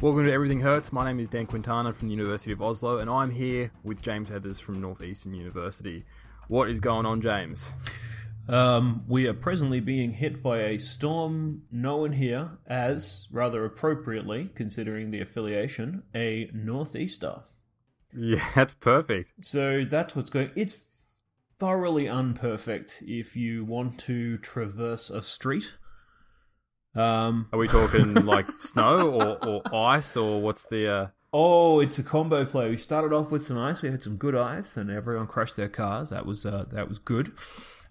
Welcome to Everything Hertz. My name is Dan Quintana from the University of Oslo, and I'm here with James Heathers from Northeastern University. What is going on, James? Um, we are presently being hit by a storm known here as, rather appropriately, considering the affiliation, a northeaster. Yeah, that's perfect. So that's what's going. It's thoroughly unperfect if you want to traverse a street. Um, Are we talking like snow or, or ice, or what's the. Uh... oh, it's a combo play. We started off with some ice. We had some good ice, and everyone crashed their cars. That was uh, that was good.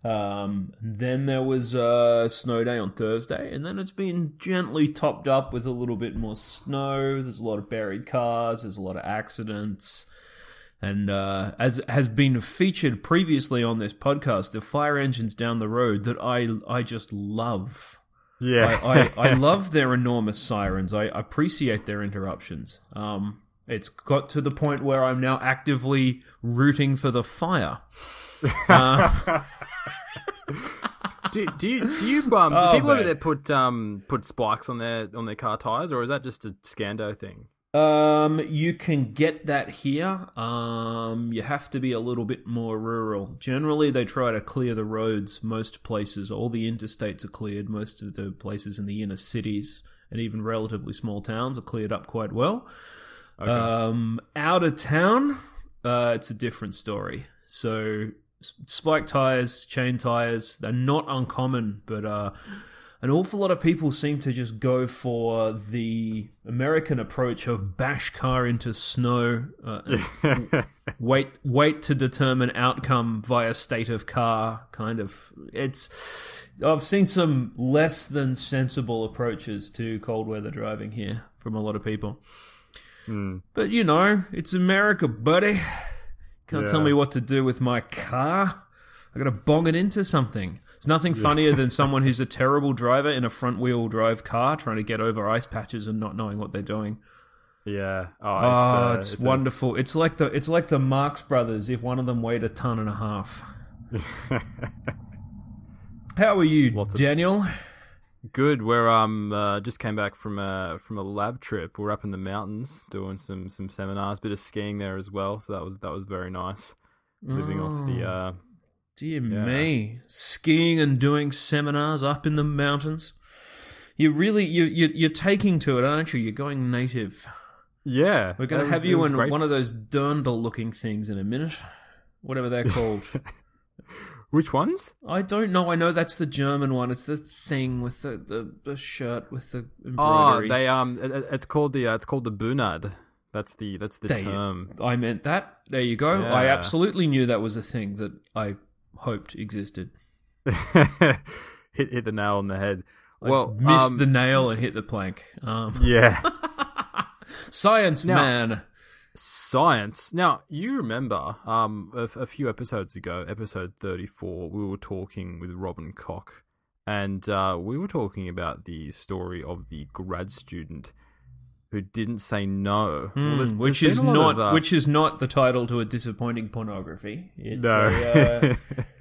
Um, then there was a snow day on Thursday, and then it's been gently topped up with a little bit more snow. There's a lot of buried cars. There's a lot of accidents. And uh, as has been featured previously on this podcast, the fire engines down the road that I I just love. Yeah. I, I, I love their enormous sirens. I appreciate their interruptions. Um, it's got to the point where I'm now actively rooting for the fire. Uh, do, do you do you um, do Oh, people over there put um put spikes on their on their car tires, or is that just a Scando thing? Um, you can get that here. Um, you have to be a little bit more rural. Generally, they try to clear the roads. Most places, all the interstates are cleared. Most of the places in the inner cities and even relatively small towns are cleared up quite well. Um, out of town, uh, it's a different story. So, spike tires, chain tires, they're not uncommon, but uh, an awful lot of people seem to just go for the American approach of bash car into snow, uh, wait wait to determine outcome via state of car. Kind of, it's. I've seen some less than sensible approaches to cold weather driving here from a lot of people. But you know, it's America, buddy. Can't tell me what to do with my car. I gotta bong it into something. There's nothing funnier than someone who's a terrible driver in a front wheel drive car trying to get over ice patches and not knowing what they're doing. yeah. Oh, Oh, uh, it's, a- wonderful. It's like the it's like the Marx brothers if one of them weighed a ton and a half. How are you, Lots of- Daniel? Good. We're um uh, just came back from a from a lab trip. We're up in the mountains doing some some seminars, bit of skiing there as well. So that was that was very nice. Living off the Oh. uh Dear Yeah. me, skiing and doing seminars up in the mountains. You really you you you're taking to it, aren't you? You're going native. yeah. We're going to have it you in great. one of those dirndl looking things in a minute, whatever they're called. Which ones? I don't know. I know that's the German one. It's the thing with the the, the shirt with the embroidery. Oh, they um, it- it- it's called the uh, it's called the bunad. That's the that's the There you- term. I meant that. There you go. I absolutely knew that was a thing that I hoped existed. hit hit the nail on the head. I well, missed um, the nail and hit the plank. Um, yeah. science, Now- man. Science. Now, you remember um, a, a few episodes ago, episode 34, we were talking with Robin Koch, and uh, we were talking about the story of the grad student who didn't say no. Well, there's- Hmm, which there's is been a lot not of, uh, which is not the title to a disappointing pornography. It's no. a, uh,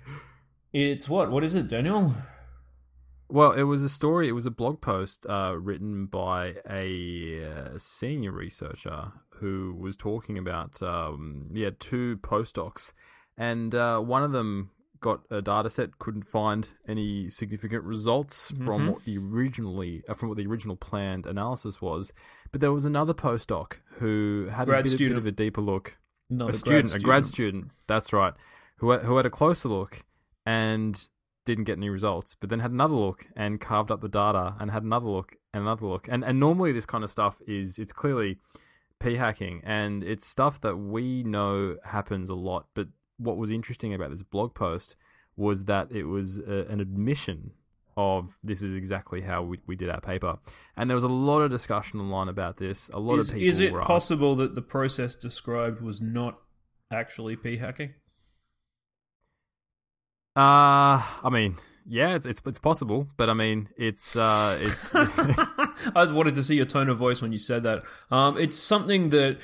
it's what? What is it, Daniel? Well, it was a story. It was a blog post uh, written by a uh, senior researcher who was talking about um, yeah two postdocs, and uh, one of them got a data set, couldn't find any significant results from Mhm. what the originally uh, from what the original planned analysis was. But there was another postdoc who had Grad a bit, of- bit of a deeper look Not a student, a grad student. That's right. Who had, who had a closer look and didn't get any results, but then had another look and carved up the data and had another look and another look. And and normally this kind of stuff is it's clearly p hacking and it's stuff that we know happens a lot. But what was interesting about this blog post was that it was uh an admission of this is exactly how we, we did our paper. And there was a lot of discussion online about this. A lot Is, of people is it were asked- possible that the process described was not actually p hacking? Uh, I mean, yeah, it's it's, it's possible, but I mean, it's uh, it's I just wanted to see your tone of voice when you said that. Um, it's something that,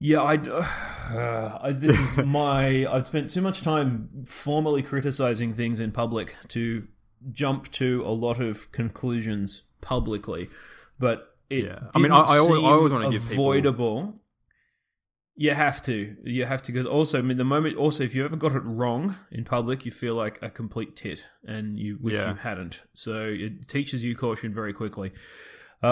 yeah, I. Uh, I this is my. I've spent too much time formally criticizing things in public to jump to a lot of conclusions publicly, but it Yeah. I mean, I- I always- I always wanna give people- avoidable. You have to. You have to because also, I mean, the moment also, if you ever got it wrong in public, you feel like a complete tit, and you wish Yeah. you hadn't. So it teaches you caution very quickly. Uh,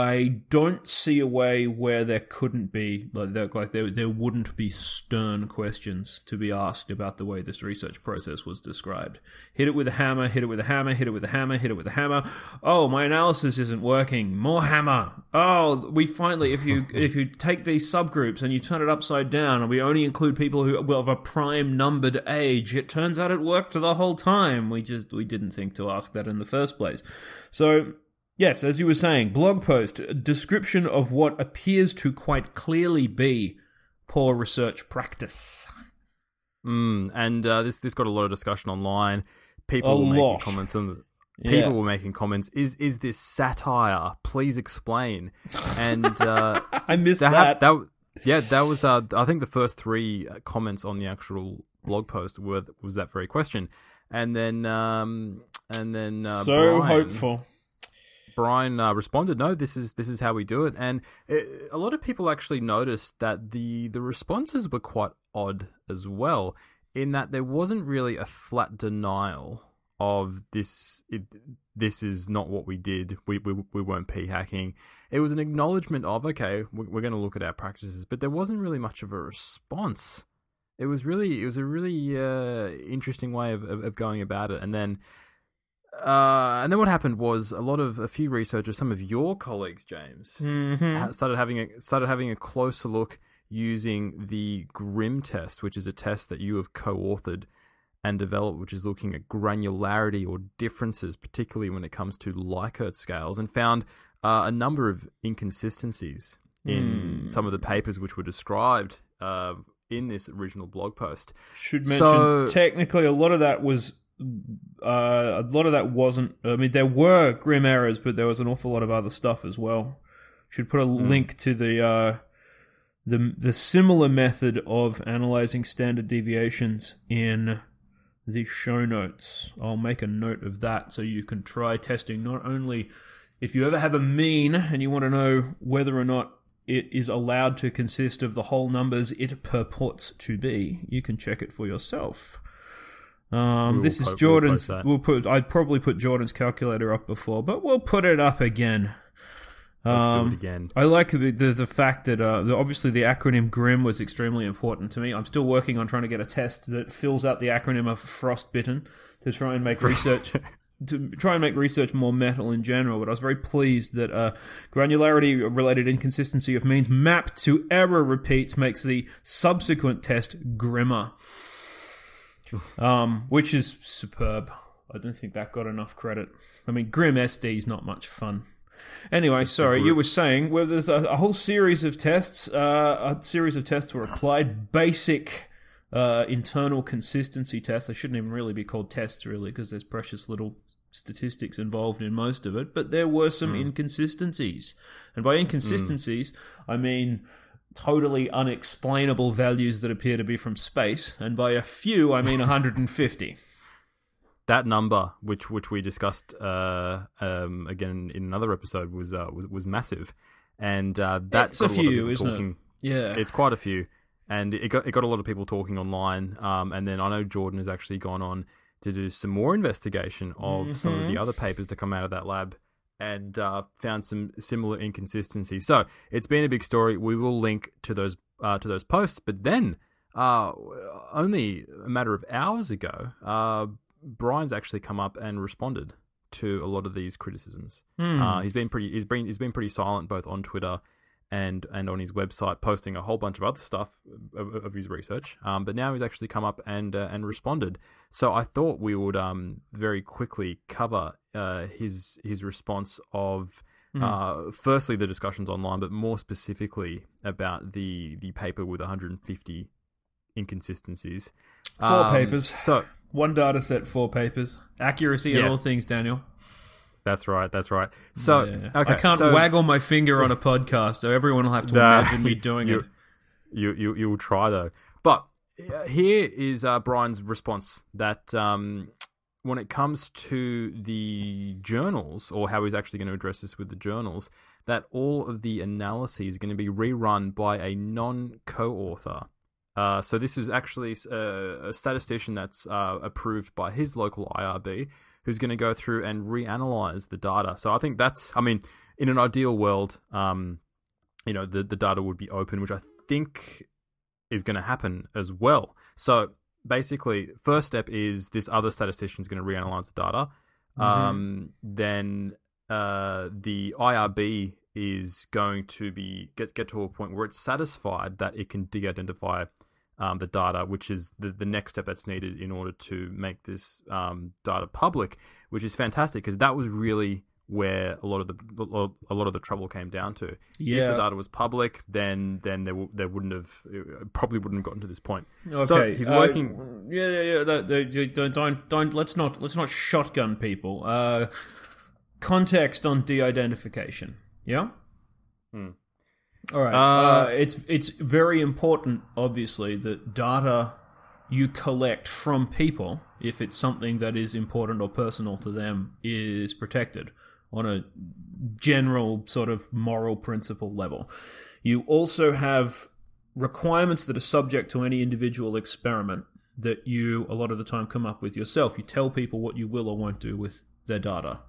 I don't see a way where there couldn't be like there, like there there wouldn't be stern questions to be asked about the way this research process was described. Hit it with a hammer, hit it with a hammer, hit it with a hammer, hit it with a hammer. Oh, my analysis isn't working. More hammer. Oh, we finally if you if you take these subgroups and you turn it upside down and we only include people who well, of a prime numbered age, it turns out it worked the whole time. We just we didn't think to ask that in the first place. So Yes, as you were saying, blog post, a description of what appears to quite clearly be poor research practice. Mm, and uh, this this got a lot of discussion online. People A were making lot. comments on the. Yeah. People were making comments. Is is this satire? Please explain. And uh, I missed that, that. that yeah, that was uh, I think the first three uh, comments on the actual blog post were was that very question, and then um, and then uh, so Brian, hopeful. Brian uh, responded, "No, this is this is how we do it." And it, a lot of people actually noticed that the the responses were quite odd as well, in that there wasn't really a flat denial of this. It, this is not what we did. We we we weren't p hacking. It was an acknowledgement of okay, we're, we're going to look at our practices, but there wasn't really much of a response. It was really it was a really uh, interesting way of, of, of going about it, and then. Uh, and then what happened was a lot of a few researchers, some of your colleagues, James, Mm-hmm. started having a started having a closer look using the Grim test, which is a test that you have co-authored and developed, which is looking at granularity or differences, particularly when it comes to Likert scales, and found uh, a number of inconsistencies in Hmm. some of the papers which were described uh, in this original blog post. Should mention So- technically a lot of that was uh, a lot of that wasn't. I mean, there were grim errors, but there was an awful lot of other stuff as well. Should put a link to the uh, the the similar method of analyzing standard deviations in the show notes. I'll make a note of that so you can try testing not only if you ever have a mean and you want to know whether or not it is allowed to consist of the whole numbers it purports to be, you can check it for yourself. Um, this is po- we'll Jordan's. We'll put. I'd probably put Jordan's calculator up before, but we'll put it up again. Let's Um, do it again. I like the the, the fact that uh, the, obviously the acronym GRIM was extremely important to me. I'm still working on trying to get a test that fills out the acronym of frostbitten to try and make research to try and make research more metal in general. But I was very pleased that uh, granularity related inconsistency of means mapped to error repeats makes the subsequent test grimmer, um, which is superb. I don't think that got enough credit. I mean, Grim SD is not much fun. Anyway, sorry, you were saying well, there's a, a whole series of tests. Uh, a series of tests were applied. Basic uh, internal consistency tests. They shouldn't even really be called tests, really, because there's precious little statistics involved in most of it. But there were some inconsistencies, and by inconsistencies, I mean totally unexplainable values that appear to be from space, and by a few, I mean 150. that number, which which we discussed uh, um, again in another episode, was uh, was was massive, and uh, that's a few, isn't it? Yeah, It's quite a few, and it got it got a lot of people talking online. Um, and then I know Jordan has actually gone on to do some more investigation of some Mm-hmm. of the other papers to come out of that lab. And uh, found some similar inconsistencies. So it's been a big story. We will link to those uh, to those posts. But then, uh, only a matter of hours ago, uh, Brian's actually come up and responded to a lot of these criticisms. Uh, he's been pretty he's been he's been pretty silent both on Twitter and and on his website, posting a whole bunch of other stuff of, of his research. Um, but now he's actually come up and uh, and responded. So I thought we would um very quickly cover uh, his his response of. Uh, firstly, the discussions online, but more specifically about the the paper with 150 inconsistencies. Four Um, papers. So One data set, four papers. Accuracy in all things, Daniel. That's right. That's right. So Yeah. okay, I can't so waggle my finger on a podcast, so everyone will have to Nah, imagine me doing you- it. You you you will try though. But uh, here is uh, Brian's response that um, when it comes to the journals or how he's actually going to address this with the journals, that all of the analyses are going to be rerun by a non co author. Uh, so this is actually a, a statistician that's uh, approved by his local IRB who's going to go through and reanalyze the data. So I think that's, I mean, in an ideal world, um, you know, the, the data would be open, which I think is going to happen as well. So basically, first step is this other statistician is going to reanalyze the data. Mm-hmm. Um, then uh, the IRB is going to be get get to a point where it's satisfied that it can de-identify um, the data, which is the, the next step that's needed in order to make this um, data public, which is fantastic because that was really where a lot of the a lot of the trouble came down to. Yeah. If the data was public, then then there there wouldn't have probably wouldn't have gotten to this point. Okay. So he's working. Uh, yeah, yeah, yeah. That, that, don't don't don't let's not let's not shotgun people. Uh, context on de-identification. Yeah. Hmm. All right. Uh, uh, it's it's very important, obviously, that data you collect from people, if it's something that is important or personal to them, is protected on a general sort of moral principle level. You also have requirements that are subject to any individual experiment that you a lot of the time come up with yourself. You tell people what you will or won't do with their data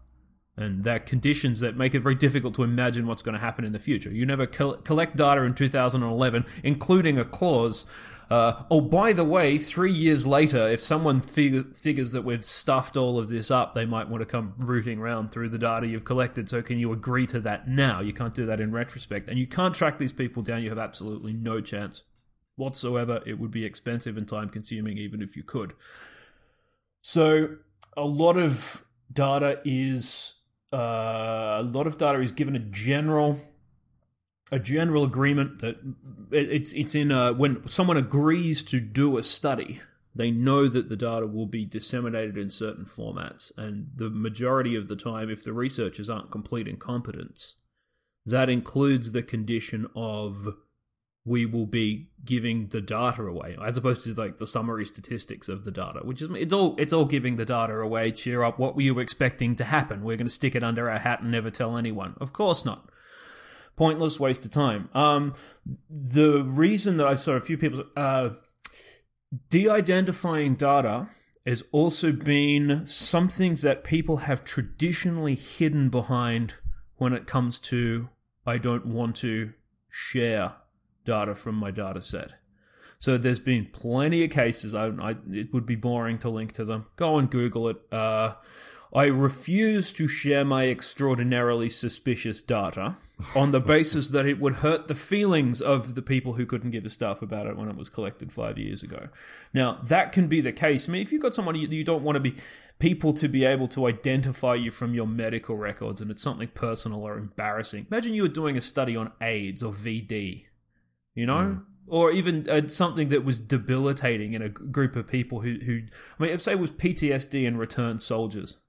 and that conditions that make it very difficult to imagine what's going to happen in the future. You never collect data in 2011, including a clause. Uh, oh, by the way, three years later, if someone fig- figures that we've stuffed all of this up, they might want to come rooting around through the data you've collected. So, can you agree to that now? You can't do that in retrospect. And you can't track these people down. You have absolutely no chance whatsoever. It would be expensive and time consuming, even if you could. So, a lot of data is uh, a lot of data is given a general a general agreement that it's it's in a, when someone agrees to do a study they know that the data will be disseminated in certain formats. And the majority of the time if the researchers aren't complete incompetence that includes the condition of we will be giving the data away as opposed to like the summary statistics of the data which is it's all it's all giving the data away cheer up what were you expecting to happen? We're going to stick it under our hat and never tell anyone. Of course not. Pointless waste of time. Um the reason that i saw a few people uh de-identifying data has also been something that people have traditionally hidden behind when it comes to i don't want to share data from my data set. So there's been plenty of cases. I, I, it would be boring to link to them. Go and Google it. Uh, I refuse to share my extraordinarily suspicious data on the basis that it would hurt the feelings of the people who couldn't give a stuff about it when it was collected five years ago. Now, that can be the case. I mean, if you've got someone you, you don't want to be people to be able to identify you from your medical records and it's something personal or embarrassing. Imagine you were doing a study on AIDS or VD you know? Mm. Or even uh, something that was debilitating in a group of people who, who, I mean, if say it was PTSD and returned soldiers,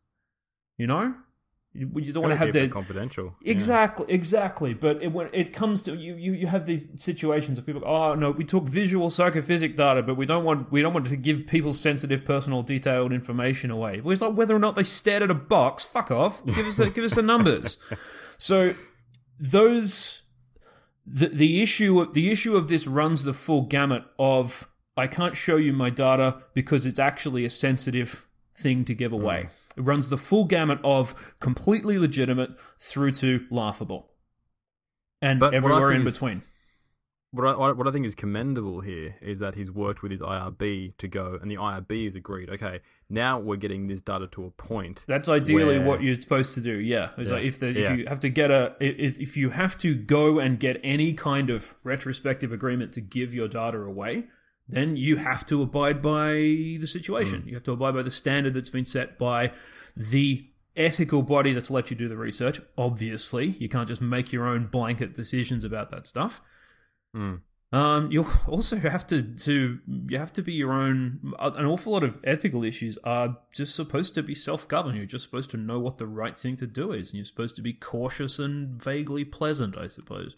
you know, you, you don't want to have that confidential. Exactly, yeah. exactly. But it, when it comes to you, you, you have these situations of people. Oh no, we took visual psychophysic data, but we don't want we don't want to give people sensitive, personal, detailed information away. It's like whether or not they stared at a box. Fuck off. Give us the, give us the numbers. So those the the issue the issue of this runs the full gamut of I can't show you my data because it's actually a sensitive thing to give away. Mm. It runs the full gamut of completely legitimate through to laughable, and but everywhere in is, between what I, what I think is commendable here is that he's worked with his IRB to go, and the IRB has agreed. Okay, now we're getting this data to a point. That's ideally where... what you're supposed to do. Yeah, it's yeah. like if the, if yeah. you have to get a if if you have to go and get any kind of retrospective agreement to give your data away, then you have to abide by the situation. Mm. You have to abide by the standard that's been set by the ethical body that's let you do the research. Obviously, you can't just make your own blanket decisions about that stuff. Mm. Um, you also have to to you have to be your own. An awful lot of ethical issues are just supposed to be self governed. You're just supposed to know what the right thing to do is, and you're supposed to be cautious and vaguely pleasant, I suppose.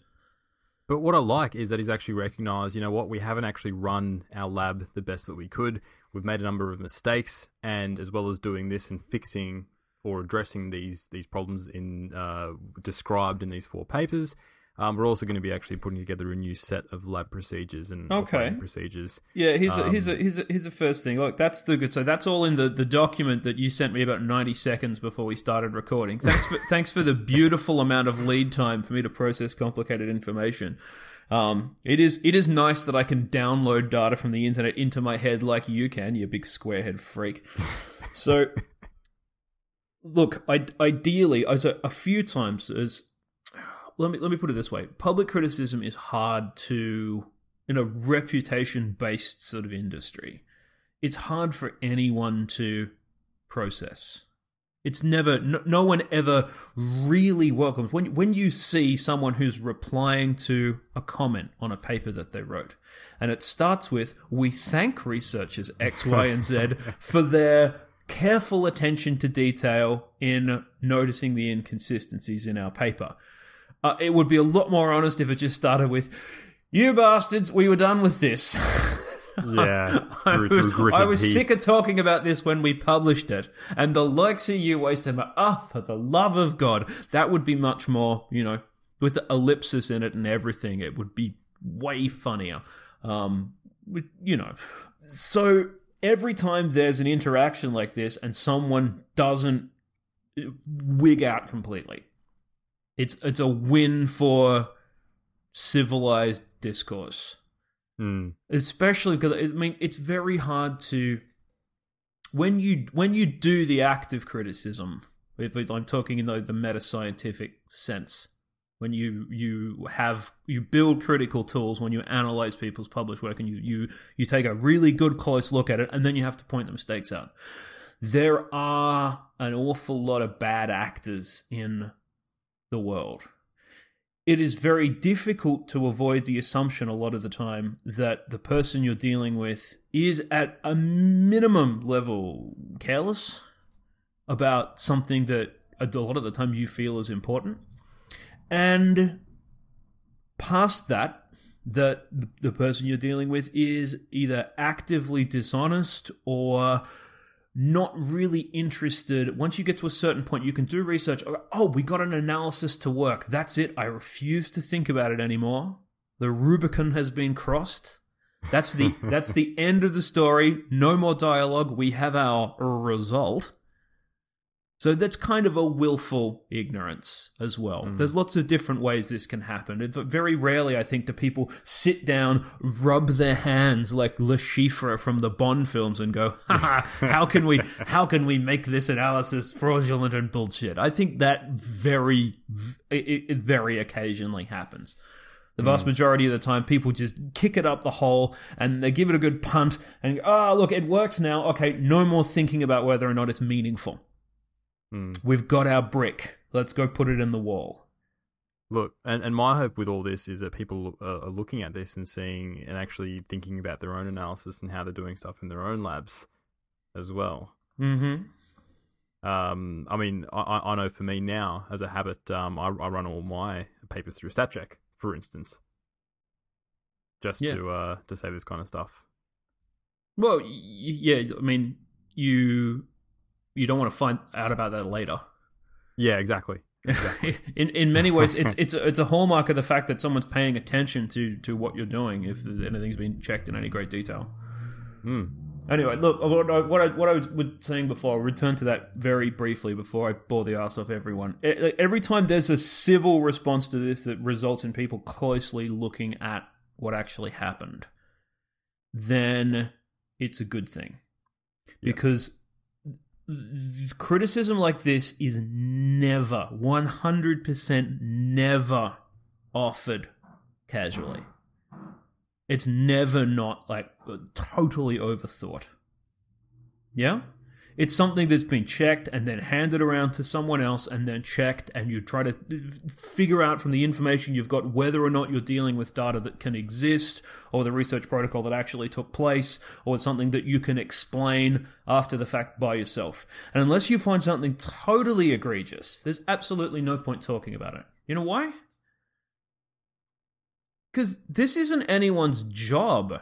But what I like is that he's actually recognised, you know what, we haven't actually run our lab the best that we could. We've made a number of mistakes, and as well as doing this and fixing or addressing these these problems in uh, described in these four papers. Um, we're also going to be actually putting together a new set of lab procedures and Okay. procedures. Yeah, here's a, here's a, Um, here's a, here's the first thing. Look, that's the good. So that's all in the, the document that you sent me about ninety seconds before we started recording. Thanks for thanks for the beautiful amount of lead time for me to process complicated information. Um, it is it is nice that I can download data from the internet into my head like you can, you big squarehead freak. So, look, I, ideally, as a, a few times as let me let me put it this way: public criticism is hard to in a reputation based sort of industry. It's hard for anyone to process. It's never no, no one ever really welcomes when when you see someone who's replying to a comment on a paper that they wrote, and it starts with "We thank researchers X, Y, and Z for their careful attention to detail in noticing the inconsistencies in our paper." Uh, it would be a lot more honest if it just started with, "You bastards, we were done with this." Yeah, I was, I was sick of talking about this when we published it, and the likes of you wasted my. Ah, for the love of God, that would be much more. You know, with the ellipsis in it and everything, it would be way funnier. Um, with you know, so every time there's an interaction like this, and someone doesn't wig out completely, it's it's a win for civilized discourse Mm. especially because I mean it's very hard to when you when you do the active criticism. If I'm talking in the, the meta scientific sense, when you you have you build critical tools when you analyze people's published work and you you you take a really good close look at it and then you have to point the mistakes out. There are an awful lot of bad actors in the world it is very difficult to avoid the assumption a lot of the time that the person you're dealing with is at a minimum level careless about something that a lot of the time you feel is important. And past that, that the- person you're dealing with is either actively dishonest or not really interested. Once you get to a certain point, you can do research. Oh, oh, we got an analysis to work. That's it. I refuse to think about it anymore. The Rubicon has been crossed. That's the that's the end of the story. No more dialogue. We have our result. So that's kind of a willful ignorance as well. Mm. There's lots of different ways this can happen. But very rarely, I think, do people sit down, rub their hands like Le Chiffre from the Bond films, and go, "Ha, "How can we? How can we make this analysis fraudulent and bullshit?" I think that very, it, it very occasionally happens. The vast mm. majority of the time, people just kick it up the hole and they give it a good punt and, oh, look, it works now. Okay, no more thinking about whether or not it's meaningful. Mm. We've got our brick. Let's go put it in the wall. Look, and, and my hope with all this is that people are, are looking at this and seeing and actually thinking about their own analysis and how they're doing stuff in their own labs as well. Mm-hmm. Um, I mean, I- I, I know for me now, as a habit, um, I, I run all my papers through StatCheck, for instance, just Yeah. to uh, to say this kind of stuff. Well, yeah. I mean, you you don't want to find out about that later. Yeah, exactly. in in many ways, it's it's a, it's a hallmark of the fact that someone's paying attention to to what you're doing. If anything's been checked in any great detail. Hmm. Anyway, look, what I, what I, what I was saying before, I'll return to that very briefly before I bore the ass off everyone. Every time there's a civil response to this that results in people closely looking at what actually happened, then it's a good thing. Because criticism like this is never, 100% never offered casually. It's never not like totally overthought. Yeah? It's something that's been checked and then handed around to someone else and then checked, and you try to figure out from the information you've got whether or not you're dealing with data that can exist, or the research protocol that actually took place, or something that you can explain after the fact by yourself. And unless you find something totally egregious, there's absolutely no point talking about it. You know why? Because this isn't anyone's job.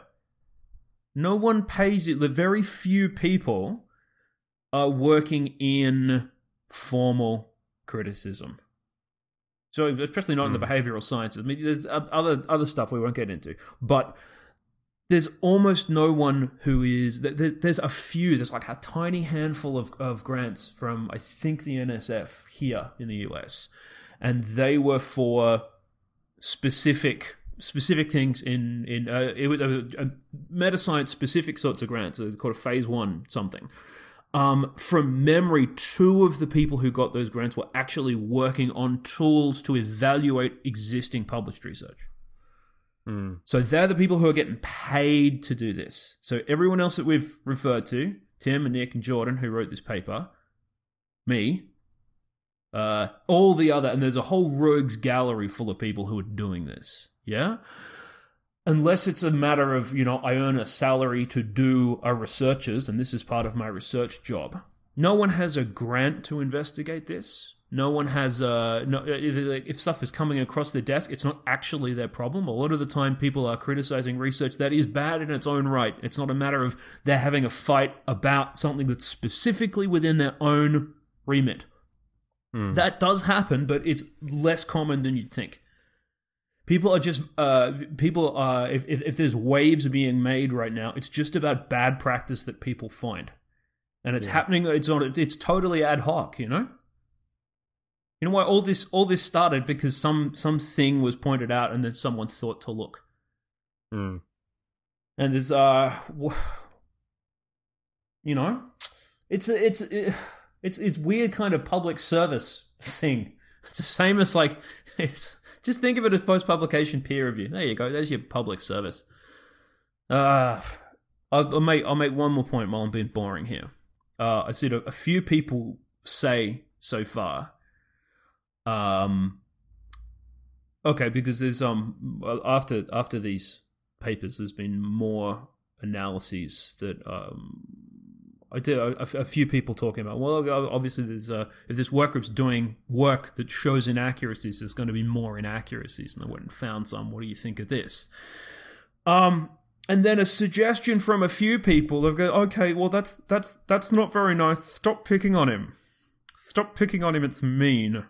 No one pays it. The very few people are working in formal criticism. So especially not in the behavioral sciences. I mean, there's other other stuff we won't get into, but there's almost no one who is. there- there- There's a few. There's like a tiny handful of of grants from I think the NSF here in the US, and they were for specific specific things in in uh, it was a, a meta science specific sorts of grants. It was called a phase one something. Um, from memory, two of the people who got those grants were actually working on tools to evaluate existing published research. Mm. So they're the people who are getting paid to do this. So everyone else that we've referred to, Tim and Nick and Jordan, who wrote this paper, me, uh, all the other, and there's a whole rogues gallery full of people who are doing this. Yeah. Unless it's a matter of, you know, I earn a salary to do a researcher's, and this is part of my research job. No one has a grant to investigate this. No one has uh no if if stuff is coming across their desk, it's not actually their problem. A lot of the time people are criticizing research that is bad in its own right. It's not a matter of they're having a fight about something that's specifically within their own remit. Mm. That does happen, but it's less common than you'd think. People are just uh, people are if, if if there's waves being made right now, it's just about bad practice that people find, and it's Yeah. happening. It's not. It's totally ad hoc. You know. You know why all this all this started because some something was pointed out and then someone thought to look. Mm. And there's uh, you know, it's a, it's a- it's it's weird kind of public service thing. It's the same as like it's just think of it as post publication peer review. There you go. There's your public service. Uh I'll, I'll make I'll make one more point while I'm being boring here. Uh, I said a, a few people say so far. Um. Okay, because there's um after after these papers, there's been more analyses that um I did a, a few people talking about. Well, obviously, there's uh, if this work group's doing work that shows inaccuracies, there's going to be more inaccuracies, and they went and found some. What do you think of this? Um, and then a suggestion from a few people. They've go, okay, well, that's that's that's not very nice. Stop picking on him. Stop picking on him. It's mean.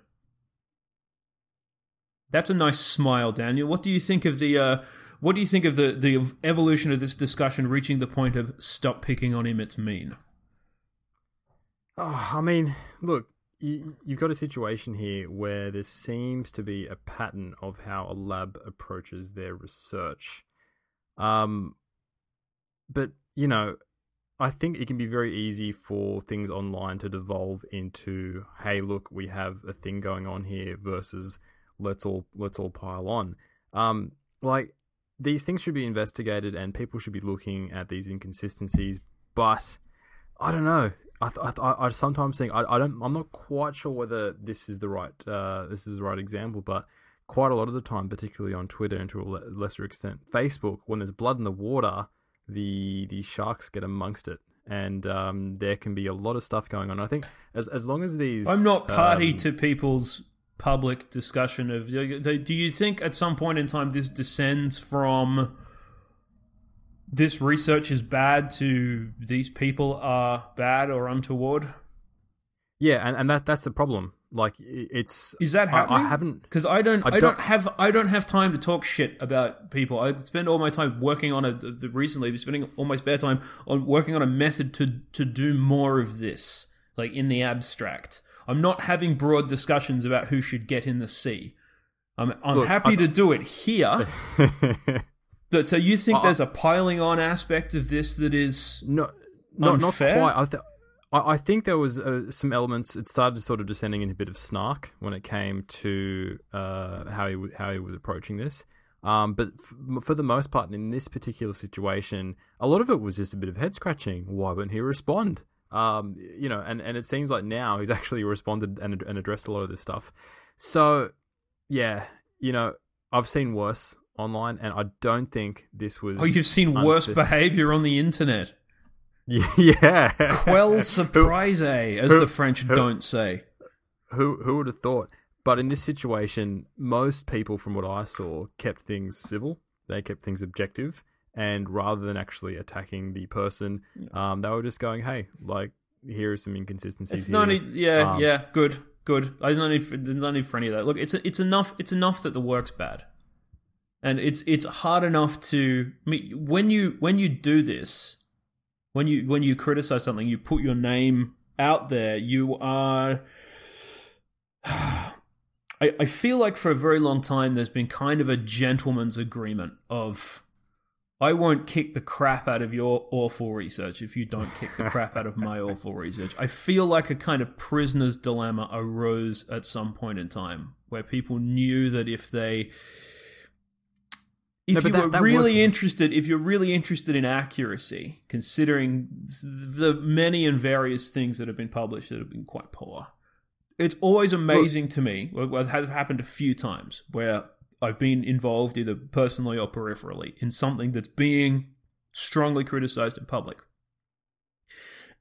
That's a nice smile, Daniel. What do you think of the uh, what do you think of the the evolution of this discussion reaching the point of stop picking on him? It's mean. Oh, I mean, look, you, you've got a situation here where there seems to be a pattern of how a lab approaches their research. Um, but you know, I think it can be very easy for things online to devolve into, "Hey, look, we have a thing going on here," versus "Let's all let's all pile on." Um, like these things should be investigated, and people should be looking at these inconsistencies. But I don't know. I th- I, th- I sometimes think I, I don't. I'm not quite sure whether this is the right uh, this is the right example, but quite a lot of the time, particularly on Twitter and to a le- lesser extent Facebook, when there's blood in the water, the the sharks get amongst it, and um, there can be a lot of stuff going on. I think as as long as these, I'm not party um, to people's public discussion of. Do you think at some point in time this descends from this research is bad to these people are bad or untoward? Yeah, and, and that that's the problem. Like it's Is that I- happening? I, haven't. because I don't, I I, don't, don't- have, I don't have time to talk shit about people. I spend all my time working on a. Recently, spending all my spare time on working on a method to to do more of this, like in the abstract. I'm not having broad discussions about who should get in the sea. I'm I'm Look, happy I- to do it here. But so you think there's a piling on aspect of this that is No, not not Unfair? quite. I, th- I I think there was uh, some elements. It started sort of descending into a bit of snark when it came to uh, how he w- how he was approaching this. Um, but f- for the most part, in this particular situation, a lot of it was just a bit of head scratching. Why wouldn't he respond? Um, you know, and, and it seems like now he's actually responded and and addressed a lot of this stuff. So, yeah, you know, I've seen worse online, and I don't think this was. oh you've seen worse behavior on the internet. yeah. Quelle surprise, as who- the French who- don't say. who who would have thought? But in this situation, most people, from what I saw, kept things civil. They kept things objective, and rather than actually attacking the person, um, they were just going, "Hey, like, here are some inconsistencies. It's here. no need. Yeah, Um, yeah. Good, good. There's no need. For, there's no need for any of that. Look, it's it's enough. It's enough that the work's bad, and it's it's hard enough to I mean, when you when you do this, when you when you criticize something, you put your name out there. You are. I, I feel like for a very long time there's been kind of a gentleman's agreement of I won't kick the crap out of your awful research if you don't kick the crap out of my awful research. I feel like a kind of prisoner's dilemma arose at some point in time where people knew that if they if No, you that- were that really was- interested if you're really interested in accuracy considering the many and various things that have been published that have been quite poor it's always amazing to me. Well, it has happened a few times where I've been involved either personally or peripherally in something that's being strongly criticized in public.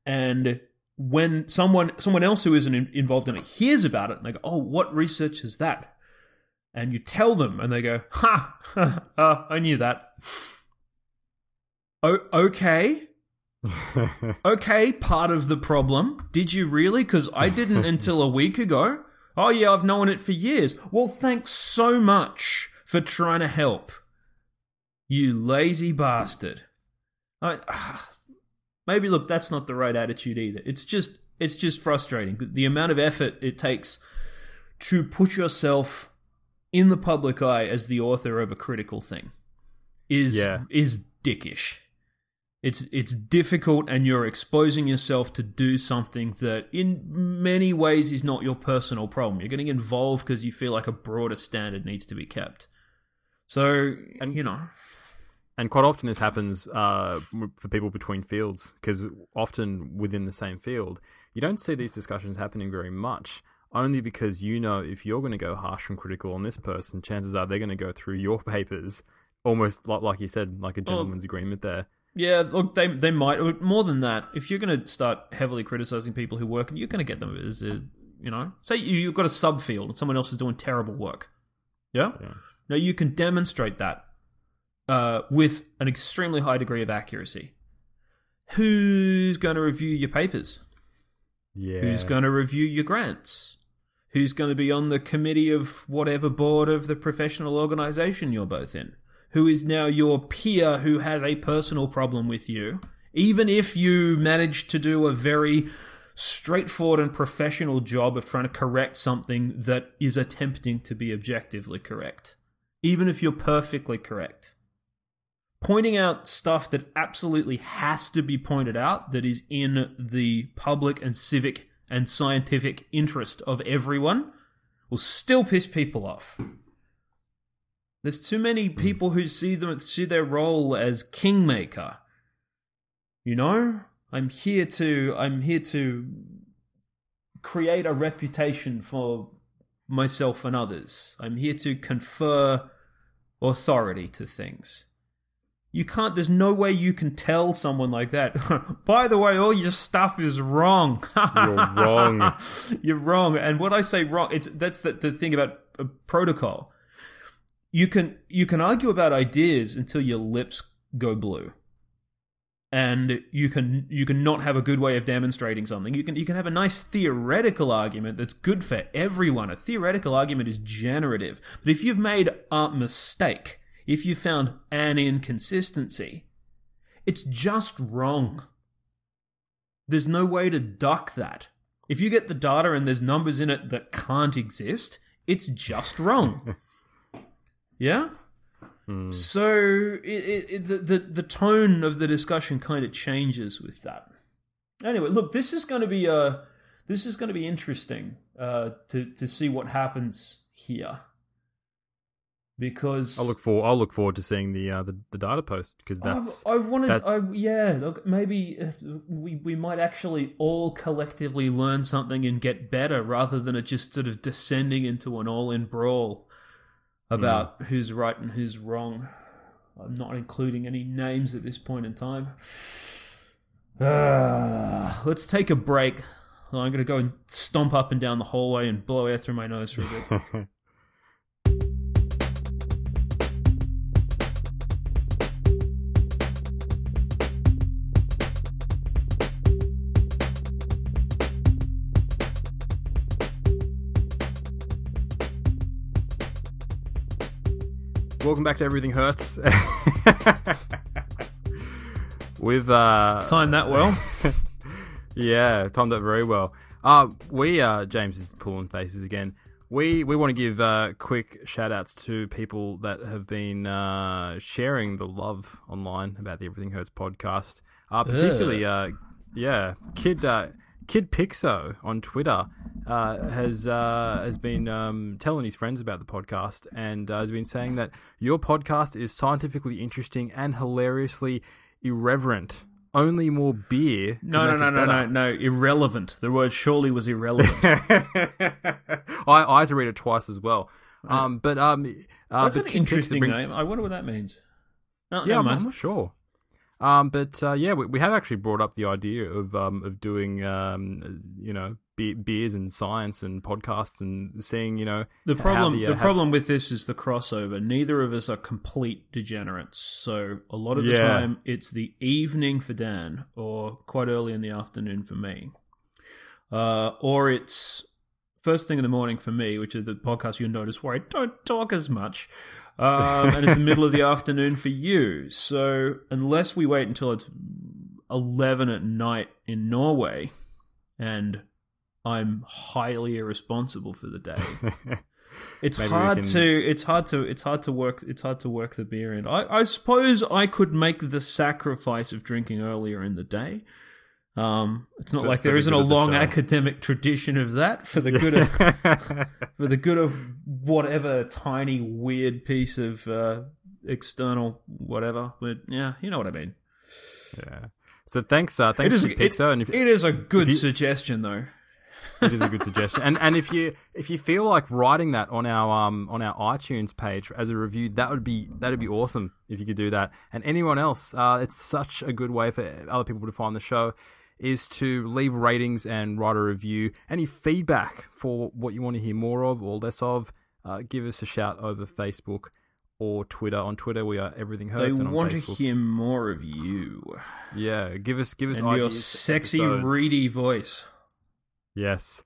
And when someone someone else who isn't in, involved in it hears about it and they go, "Oh, what research is that?" And you tell them, and they go, "Ha, ha uh, I knew that." Oh, okay. Okay, part of the problem. Did you really? Because I didn't until a week ago. Oh, yeah, I've known it for years. Well, thanks so much for trying to help. You lazy bastard. I, maybe, look, that's not the right attitude either. It's just, it's just frustrating. The amount of effort it takes to put yourself in the public eye as the author of a critical thing is Yeah. is dickish. It's it's difficult, and you're exposing yourself to do something that, in many ways, is not your personal problem. You're getting involved because you feel like a broader standard needs to be kept. So, and you know, And quite often this happens uh, for people between fields because often within the same field, you don't see these discussions happening very much. Only because you know if you're going to go harsh and critical on this person, chances are they're going to go through your papers almost like, like you said, like a gentleman's agreement there. yeah, look, they they might more than that. If you're going to start heavily criticizing people who work, you're going to get them as a, you know, say you- you've got a subfield and someone else is doing terrible work. Yeah. Yeah. Now you can demonstrate that uh, with an extremely high degree of accuracy. Who's going to review your papers? Yeah. Who's going to review your grants? Who's going to be on the committee of whatever board of the professional organization you're both in? Who is now your peer who has a personal problem with you? Even if you manage to do a very straightforward and professional job of trying to correct something that is attempting to be objectively correct. Even if you're perfectly correct. Pointing out stuff that absolutely has to be pointed out that is in the public and civic and scientific interest of everyone will still piss people off. There's too many hmm. people who see them see their role as kingmaker. You know, I'm here to I'm here to create a reputation for myself and others. I'm here to confer authority to things. You can't, there's no way you can tell someone like that, by the way, all your stuff is wrong. You're wrong. You're wrong. And when I say wrong, it's, that's the, the thing about protocol. You can, you can argue about ideas until your lips go blue. And you can, you can not have a good way of demonstrating something. You can, you can have a nice theoretical argument that's good for everyone. A theoretical argument is generative. But if you've made a mistake, if you found an inconsistency, it's just wrong. There's no way to duck that. If you get the data and there's numbers in it that can't exist, it's just wrong. yeah? Hmm. So it, it, the, the the tone of the discussion kind of changes with that. Anyway, look, this is going to be uh this is going to be interesting uh, to to see what happens here because I'll look for I'll look forward to seeing the uh, the, the data post because that's I, I wanted, that- I, yeah, look, maybe uh, we we might actually all collectively learn something and get better rather than it just sort of descending into an all-in brawl about who's right and who's wrong. I'm not including any names at this point in time. Uh, let's take a break. I'm going to go and stomp up and down the hallway and blow air through my nose for a bit. Welcome back to Everything Hertz. With uh, timed that well. yeah, timed that very well. Uh, we uh, James is pulling faces again. We we want to give uh, quick shout outs to people that have been uh, sharing the love online about the Everything Hertz podcast. Uh, particularly, uh, yeah, kid uh, kid Pixo on Twitter uh, has uh, has been um, telling his friends about the podcast and uh, has been saying that your podcast is scientifically interesting and hilariously irreverent. Only more beer. No, no, no, no, no, no. Irrelevant. The word surely was irrelevant. I, I had to read it twice as well. Um, but um, uh, That's but an Kid Pixo interesting bring- name. I wonder what that means. No, Yeah. I'm not sure. Um, but uh, yeah, we, we have actually brought up the idea of um of doing um you know be- beers and science and podcasts and seeing you know The problem, the, the, uh, how- problem with this is the crossover. Neither of us are complete degenerates, so a lot of the Yeah. time it's the evening for Dan, or quite early in the afternoon for me, uh, or it's first thing in the morning for me, which is the podcast you'll notice where I don't talk as much, um, and it's the middle of the afternoon for you. So unless we wait until it's eleven at night in Norway, and I'm highly irresponsible for the day. It's Maybe hard can- to it's hard to it's hard to work it's hard to work the beer in. I, I suppose I could make the sacrifice of drinking earlier in the day. Um, it's not For- like there the isn't a the long academic tradition of that for the good of for the good of whatever tiny weird piece of uh, external whatever. But yeah, you know what I mean. yeah. So thanks, uh, thanks is- to Pixo, and if It is a good you- suggestion though. it is a good suggestion. And and if you if you feel like writing that on our um on our iTunes page as a review, that would be that would be awesome if you could do that. And anyone else, uh, it's such a good way for other people to find the show. Is to leave ratings and write a review. Any feedback for what you want to hear more of or less of, uh, give us a shout over Facebook or Twitter. On Twitter, we are Everything They Hurts. and on want to hear more of you yeah, give us give us and your sexy, episodes. reedy voice. Yes.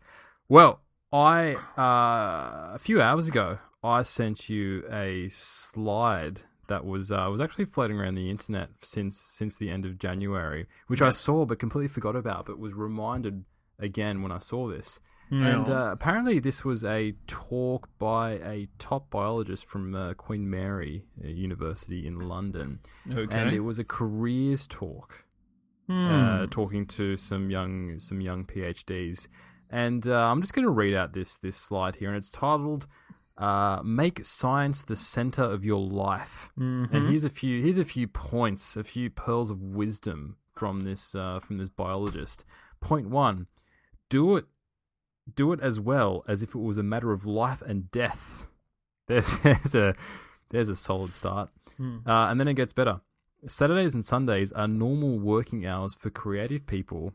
Well, I uh, a few hours ago I sent you a slide that was uh, was actually floating around the internet since since the end of January, which I saw but completely forgot about, but was reminded again when I saw this. And uh, apparently, this was a talk by a top biologist from uh, Queen Mary uh, University in London, Okay. and it was a careers talk Hmm. uh, talking to some young some young PhDs, and uh, I'm just going to read out this this slide here, and it's titled uh, "Make Science the Center of Your Life." Mm-hmm. And here's a few here's a few points, a few pearls of wisdom from this uh, from this biologist. Point one: Do it do it as well as if it was a matter of life and death. There's there's a there's a solid start, Hmm. uh, and then it gets better. Saturdays and Sundays are normal working hours for creative people.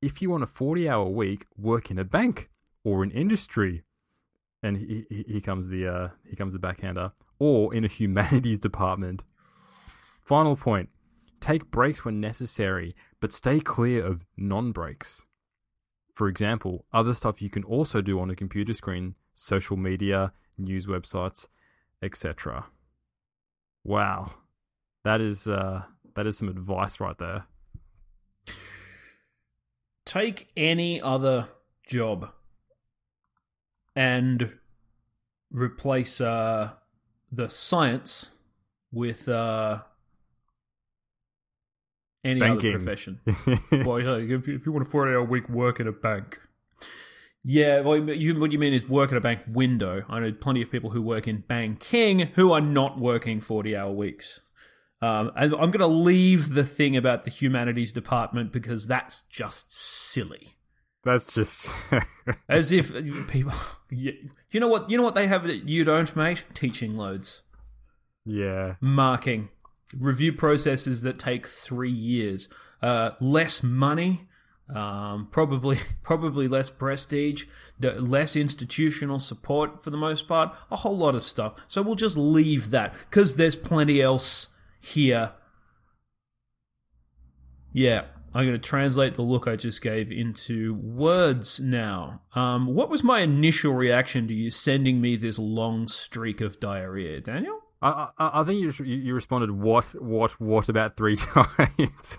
If you want a 40 hour week, work in a bank or an industry. And he, he, here comes the uh, here comes the backhander. Or in a humanities department. Final point: take breaks when necessary, but stay clear of non-breaks. For example, other stuff you can also do on a computer screen: social media, news websites, etc. Wow, that is uh, that is some advice right there. Take any other job and replace uh, the science with uh, any Banking. other profession. well, like, if, if you want a 40 hour week, work in a bank. Yeah, well, you, what you mean is work at a bank window. I know plenty of people who work in banking who are not working 40 hour weeks. Um, and I'm going to leave the thing about the humanities department because that's just silly. That's just As if people, you you know what, you know what they have that you don't, mate? Teaching loads, yeah. marking, review processes that take three years, uh, less money, um, probably probably less prestige, less institutional support for the most part, a whole lot of stuff. So we'll just leave that because there's plenty else here. Yeah, I'm going to translate the look I just gave into words now. Um, what was my initial reaction to you sending me this long streak of diarrhea, Daniel? I, I, I think you, you you responded what what what about three times.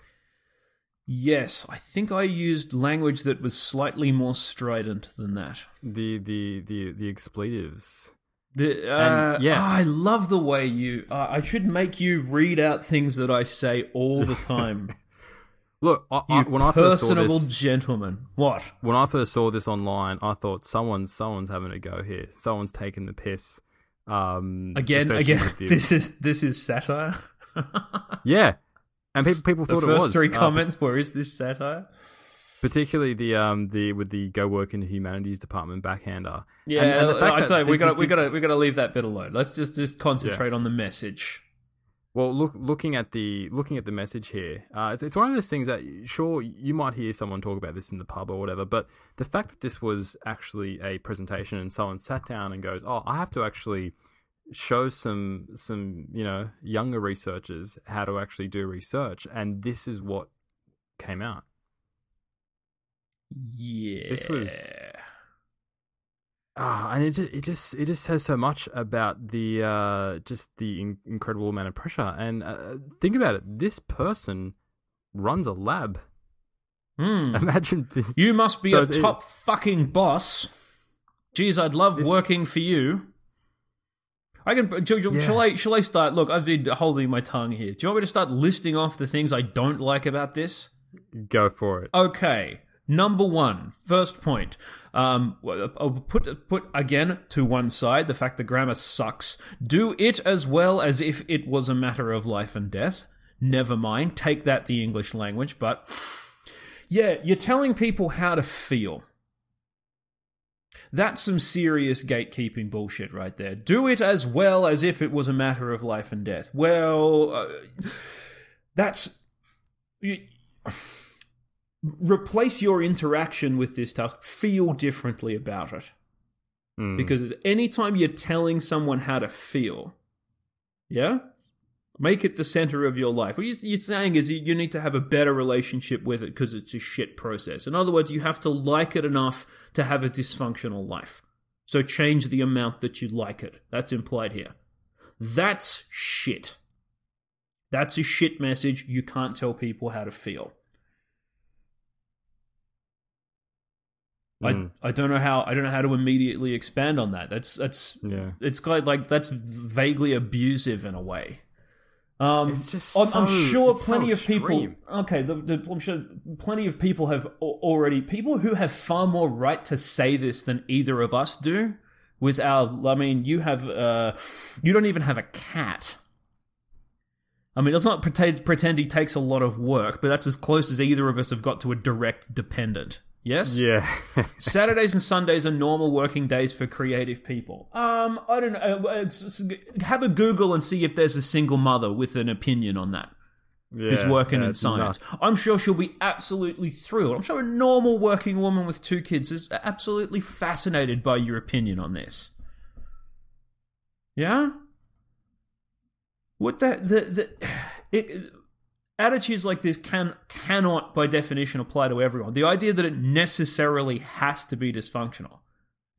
Yes, I think I used language that was slightly more strident than that. the the the the expletives. The, uh, And, yeah. ah, I love the way you. Uh, I should make you read out things that I say all the time. Look, I, you I, when I first saw personable this, gentleman. What? when I first saw this online, I thought someone's someone's having a go here. Someone's taking the piss. Um, Again, again. This is this is satire. yeah, and people people the thought first it was three uh, comments were, "Is this satire?" particularly the um the with the go work in the humanities department backhander. Yeah, And- and I tell you, we got we got to we got to leave that bit alone. Let's just just concentrate on the message. Well, look, looking at the looking at the message here, uh, it's, it's one of those things that sure you might hear someone talk about this in the pub or whatever, but the fact that this was actually a presentation and someone sat down and goes, "Oh, I have to actually show some some you know younger researchers how to actually do research," and this is what came out. Yeah, This was- Ah, and it just, it just it just says so much about the uh, just the in- incredible amount of pressure. And uh, think about it: this person runs a lab. Hmm. Imagine the, You must be So a it- top fucking boss. Geez, I'd love This- working for you. I can. Shall- Yeah. shall I? Shall I start? Look, I've been holding my tongue here. Do you want me to start listing off the things I don't like about this? go for it. Okay. Number one, first point. Um, put put again to one side the fact that grammar sucks. Do it as well as if it was a matter of life and death. Never mind. Take that the English language, but yeah, you're telling people how to feel. That's some serious gatekeeping bullshit right there. Do it as well as if it was a matter of life and death. Well, uh, that's. You, replace your interaction with this task, feel differently about it. Mm. Because anytime you're telling someone how to feel, yeah, make it the center of your life. What you- you're saying is you need to have a better relationship with it because it's a shit process. In other words, you have to like it enough to have a dysfunctional life. So change the amount that you like it. That's implied here. That's shit. That's a shit message. You can't tell people how to feel. Mm. I I don't know how I don't know how to immediately expand on that. That's that's yeah, it's of like that's vaguely abusive in a way. Um, It's just I'm, I'm sure it's so plenty of people. Okay, the, the, I'm sure plenty of people have already people who have far more right to say this than either of us do. With our, I mean, you have, uh, you don't even have a cat. I mean, let's not pretend pretend he takes a lot of work, but that's as close as either of us have got to a direct dependent. Yes. yeah. Saturdays and Sundays are normal working days for creative people. Um, I don't know. uh, uh, Have a Google and see if there's a single mother with an opinion on that who's working yeah, in science. nuts. I'm sure she'll be absolutely thrilled. I'm sure a normal working woman with two kids is absolutely fascinated by your opinion on this. Yeah. What the the the it, attitudes like this can cannot by definition apply to everyone. The idea that it necessarily has to be dysfunctional.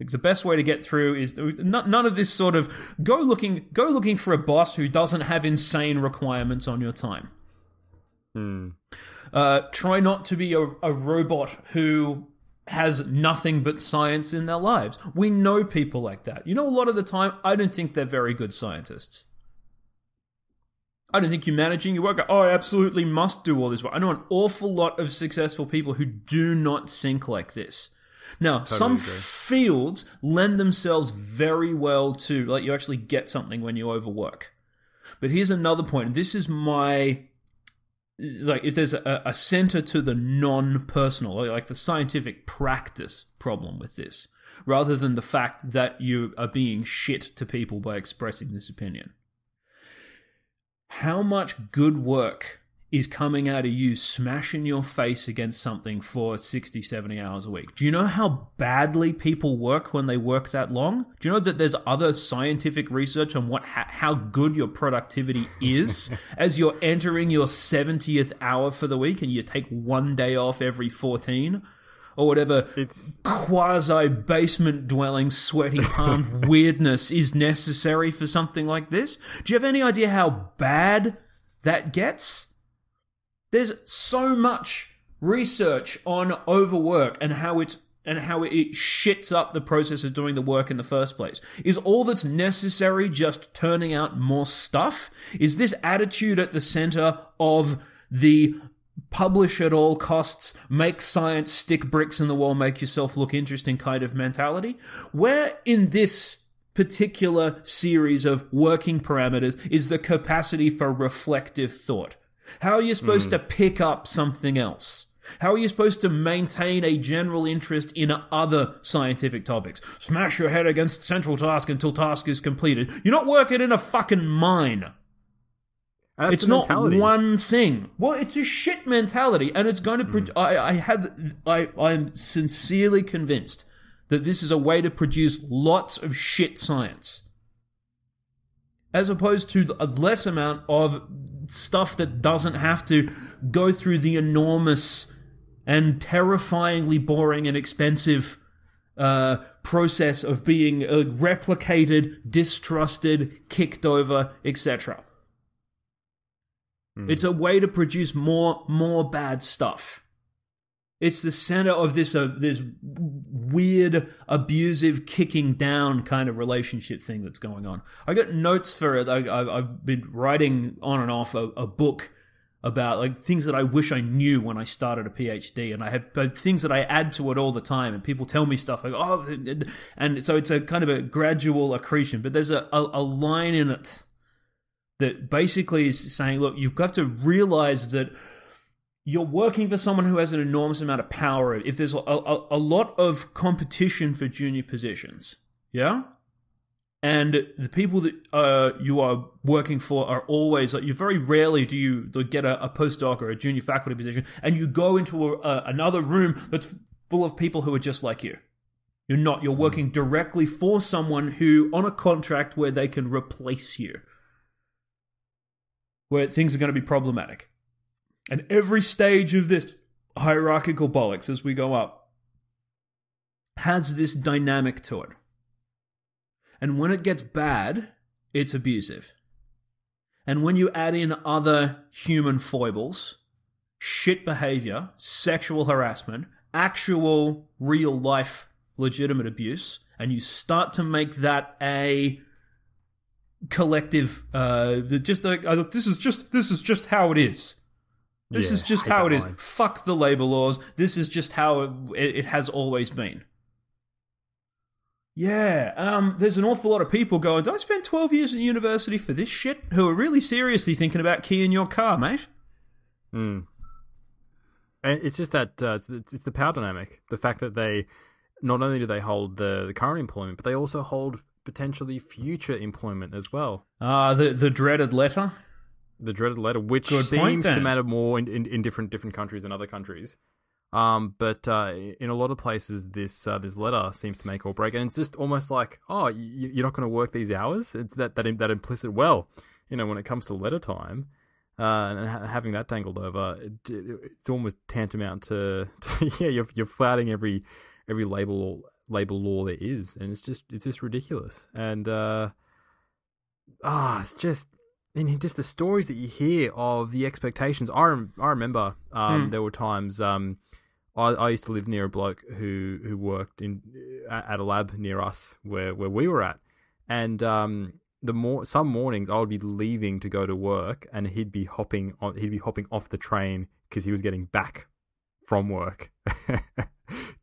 Like the best way to get through is none of this sort of go looking go looking for a boss who doesn't have insane requirements on your time. Mm. Uh, try not to be a, a robot who has nothing but science in their lives. We know people like that. You know, a lot of the time, I don't think they're very good scientists. I don't think you're managing your work. Oh, I absolutely must do all this work. I know an awful lot of successful people who do not think like this. Now, some agree. fields lend themselves very well to, like, you actually get something when you overwork. But here's another point. This is my like if there's a, a center to the non-personal like the scientific practice problem with this rather than the fact that you are being shit to people by expressing this opinion how much good work is coming out of you smashing your face against something for 60 70 hours a week? Do you know how badly people work when they work that long? Do you know that there's other scientific research on what how, how good your productivity is as you're entering your 70th hour for the week and you take one day off every 14 or whatever It's quasi basement dwelling sweaty palm weirdness is necessary for something like this? Do you have any idea how bad that gets? There's so much research on overwork and how it's and how it shits up the process of doing the work in the first place. Is all that's necessary just turning out more stuff? Is this attitude at the center of the publish at all costs, make science, stick bricks in the wall, make yourself look interesting kind of mentality? Where in this particular series of working parameters is the capacity for reflective thought? How are you supposed hmm. to pick up something else? How are you supposed to maintain a general interest in other scientific topics? Smash your head against central task until task is completed. You're not working in a fucking mine. That's It's not one thing. Well, it's a shit mentality, and it's going to. Pro- I, I had. I. I'm sincerely convinced that this is a way to produce lots of shit science, as opposed to a less amount of stuff that doesn't have to go through the enormous and terrifyingly boring and expensive uh, process of being uh, replicated, distrusted, kicked over, etc. It's a way to produce more more bad stuff. It's the center of this uh, this weird, abusive, kicking down kind of relationship thing that's going on. I got notes for it. I, I've been writing on and off a, a book about like things that I wish I knew when I started a PhD, and I have things that I add to it all the time. And people tell me stuff like, "Oh," and so it's a kind of a gradual accretion. But there's a, a, a line in it that basically is saying, look, you've got to realize that you're working for someone who has an enormous amount of power. If there's a, a, a lot of competition for junior positions, yeah? And the people that uh, you are working for are always like you. Very rarely do you get a, a postdoc or a junior faculty position, and you go into a, another room that's full of people who are just like you. You're not. You're working directly for someone who on a contract where they can replace you where things are going to be problematic. And every stage of this hierarchical bollocks as we go up has this dynamic to it. And when it gets bad, it's abusive. And when you add in other human foibles, shit behavior, sexual harassment, actual real life legitimate abuse, and you start to make that a collective uh just like I this is just this is just how it is this Yeah, is just how it is line. fuck the labor laws this is just how it, it, has always been yeah um there's an awful lot of people going i spend 12 years at university for this shit who are really seriously thinking about keying your car mate Mm. And it's just that uh, it's, it's it's the power dynamic. The fact that they not only do they hold the, the current employment, but they also hold potentially future employment as well. uh the the dreaded letter The dreaded letter, which Good point, seems to matter more in, in, in different different countries than other countries. Um, but uh, in a lot of places, this uh, this letter seems to make or break, and it's just almost like, oh, you, you're not going to work these hours. It's that that that implicit. Well, you know, when it comes to letter time, uh, and ha- having that dangled over, it, it- it's almost tantamount to, to yeah, you're you're flouting every every label label law there is, and it's just it's just ridiculous. And uh, ah, it's just and just the stories that you hear of the expectations. I rem- I remember um, Hmm. there were times um, I, I used to live near a bloke who who worked in at at a lab near us where where we were at, and um, the more some mornings I would be leaving to go to work, and he'd be hopping on he'd be hopping off the train because he was getting back from work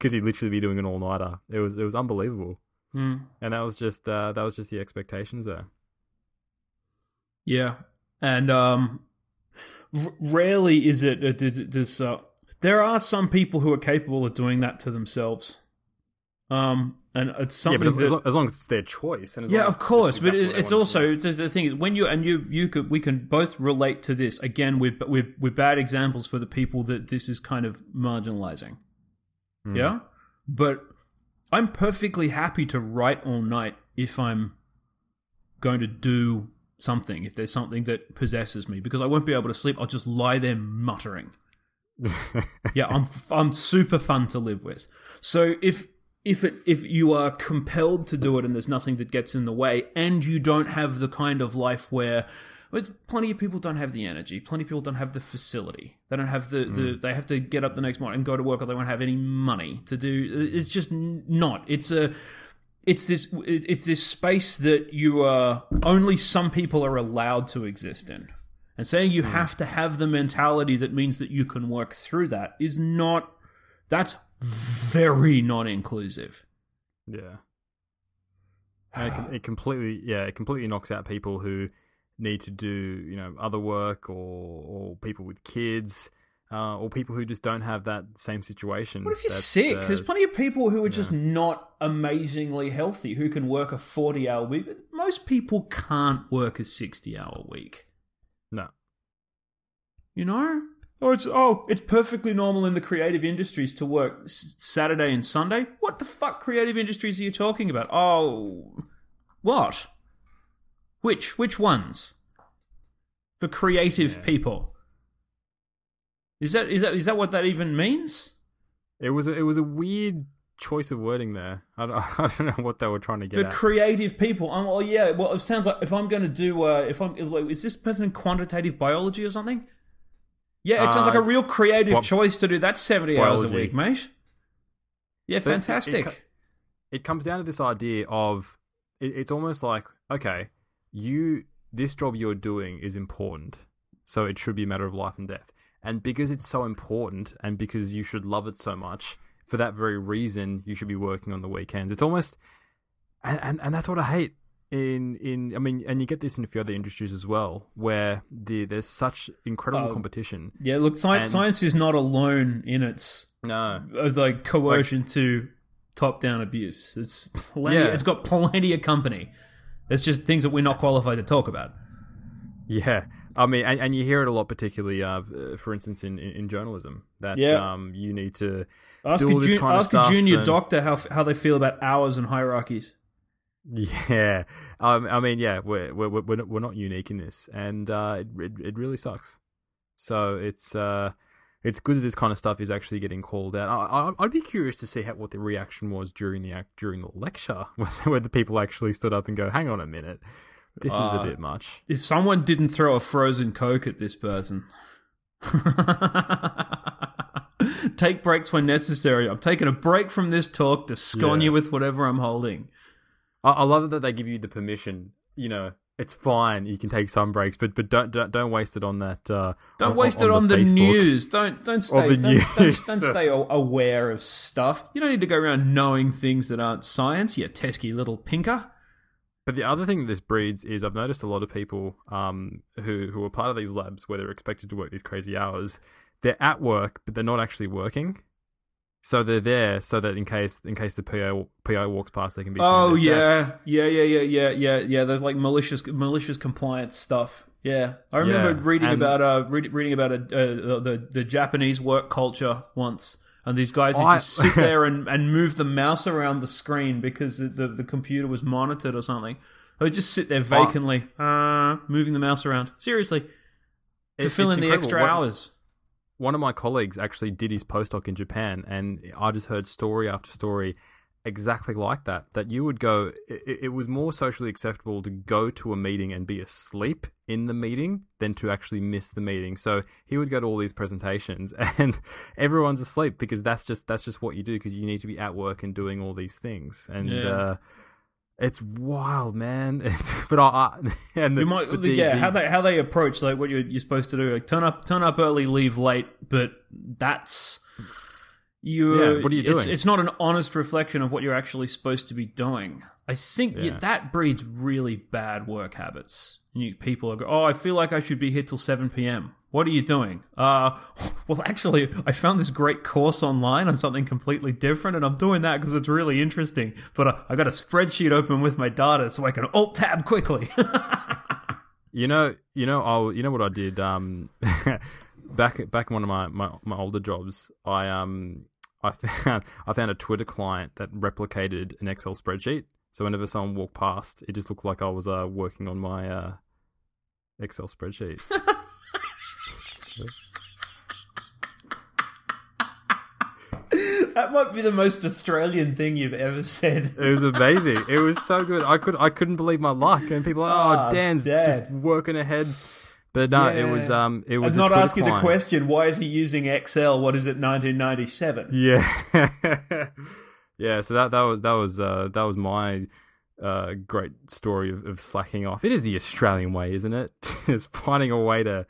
because he'd literally be doing an all nighter. It was it was unbelievable, Hmm. and that was just uh, that was just the expectations there. Yeah, and um, r- rarely is it uh, d- d- this. Uh, there are some people who are capable of doing that to themselves. Um, and it's yeah, something but as, that, as, long, as it's their choice, and as yeah, of course, it's but exactly it, it's also it's, it's the thing is when you and you you could we can both relate to this again with with with bad examples for the people that this is kind of marginalizing. Mm. Yeah, but I'm perfectly happy to write all night if I'm going to do something. If there's something that possesses me, because I won't be able to sleep, I'll just lie there muttering. yeah, I'm I'm super fun to live with. So if if it if you are compelled to do it and there's nothing that gets in the way, and you don't have the kind of life where plenty of people don't have the energy, plenty of people don't have the facility, they don't have the, the mm. they have to get up the next morning and go to work, or they won't have any money to do. It's just not. It's a it's this it's this space that you are only some people are allowed to exist in. And saying you mm. have to have the mentality that means that you can work through that is not that's very non inclusive. Yeah. And it, com- it completely, yeah, it completely knocks out people who need to do, you know, other work or, or people with kids. Uh, or people who just don't have that same situation. What if you're that, sick? uh, There's plenty of people who are just not amazingly healthy who can work a 40 hour week. Most people can't work a 60 hour week. no. You know? Or it's oh, it's perfectly normal in the creative industries to work s- Saturday and Sunday. What the fuck creative industries are you talking about? Oh, what? Which which ones? The creative people. Is that is that is that what that even means? It was a, it was a weird choice of wording there. I don't, I don't know what they were trying to get The at. creative people. Um, well, yeah. Well, it sounds like if I'm going to do, uh, if I'm, like, is this person in quantitative biology or something? Yeah, it sounds Uh, like a real creative what- choice to do. That's seventy hours a week, mate. Yeah, But it- it fantastic. it comes down to this idea of it, it's almost like okay, you this job you're doing is important, so it should be a matter of life and death. And because it's so important, and because you should love it so much, for that very reason, you should be working on the weekends. It's almost, and and, and that's what I hate in in. I mean, and you get this in a few other industries as well, where the there's such incredible Oh. competition. Yeah, look, science, And- science is not alone in its No, uh, like coercion to top-down abuse. It's plenty, Yeah. it's got plenty of company. It's just things that we're not qualified to talk about. Yeah, I mean, and, and you hear it a lot, particularly, uh, for instance, in, in, in journalism, that Yeah. um, you need to Ask, do a, all this jun- kind of ask a junior and- doctor how how they feel about hours and hierarchies. Yeah, um, I mean, yeah, we're we're we're not, we're not unique in this, and uh, it, it it really sucks. So it's uh, it's good that this kind of stuff is actually getting called out. I, I, I'd be curious to see how, what the reaction was during the act during the lecture, where the people actually stood up and go, "Hang on a minute, this is a Uh, bit much." If someone didn't throw a frozen coke at this person. Take breaks when necessary. I'm taking a break from this talk to scone Yeah. you with whatever I'm holding. I, I love it that they give you the permission. You know, it's fine. You can take some breaks, but but don't don't, don't waste it on that. Uh, Don't on- waste it on the, Facebook. news. Don't don't stay the don't, don't, don't stay aware of stuff. You don't need to go around knowing things that aren't science. You tesky little pinker. But the other thing this breeds is I've noticed a lot of people um, who who are part of these labs where they're expected to work these crazy hours. They're at work, but they're not actually working. So they're there so that in case in case the PO PO walks past, they can be. Oh yeah, yeah, yeah, yeah, yeah, yeah, yeah. There's like malicious malicious compliance stuff. Yeah, I remember Yeah, reading and- about uh read, reading about a, uh, the the Japanese work culture once, and these guys who I- just sit there and, and move the mouse around the screen because the, the the computer was monitored or something. They just sit there vacantly, uh, moving the mouse around. Seriously, to fill it's in the extra One- hours. One of my colleagues actually did his postdoc in Japan, and I just heard story after story exactly like that. That you would go, it, it was more socially acceptable to go to a meeting and be asleep in the meeting than to actually miss the meeting. So he would go to all these presentations, and everyone's asleep because that's just that's just what you do because you need to be at work and doing all these things, and. Yeah. uh it's wild, man. It's, but I, and the, You might, the- yeah. the- how they how they approach like what you're, you're supposed to do, like turn up turn up early, leave late. But that's you. Yeah, what are you It's, doing? it's not an honest reflection of what you're actually supposed to be doing. I think Yeah. that breeds really bad work habits. You, people are go, oh, I feel like I should be here till seven p.m. What are you doing? Uh, well, actually, I found this great course online on something completely different, and I'm doing that because it's really interesting. But uh, I got a spreadsheet open with my data, so I can alt tab quickly. You know, you know, I you know what I did um back back in one of my, my, my older jobs. I um I found I found a Twitter client that replicated an Excel spreadsheet. So whenever someone walked past, it just looked like I was uh, working on my uh, Excel spreadsheet. That might be the most Australian thing you've ever said. It was amazing. It was so good. I could I couldn't believe my luck. And people, are, like, oh, Ah, Dan's Dad. just working ahead. But no, it was um, it I'm was not Twitter asking the question. Why is he using Excel? What is it, 1997? Yeah, yeah. So that that was that was uh, that was my uh, great story of, of slacking off. It is the Australian way, isn't it? it's finding a way to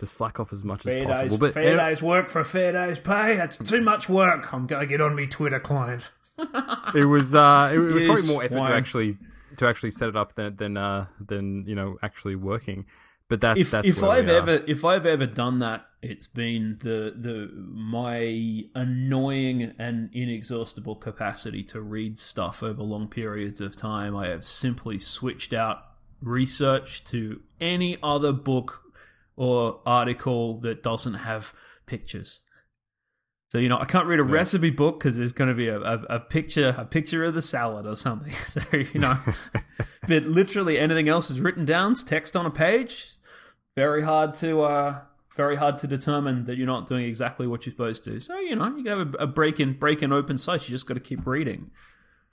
to slack off as much as Fair possible. days, But fair days work for a fair days pay. That's too much work. I'm gonna get on me Twitter client. it was uh, it, it was You probably more effort to actually to actually set it up than than uh, than you know actually working. But that If that's if I've ever if I've ever done that, it's been the the my annoying and inexhaustible capacity to read stuff over long periods of time. I have simply switched out research to any other book or article that doesn't have pictures. So you know, I can't read a recipe book because there's going to be a, a, a picture, a picture of the salad or something. So you know, but literally anything else is written down, it's text on a page. Very hard to, uh, very hard to determine that you're not doing exactly what you're supposed to. So you know, you can have a, a break in, break in open site. You just got to keep reading.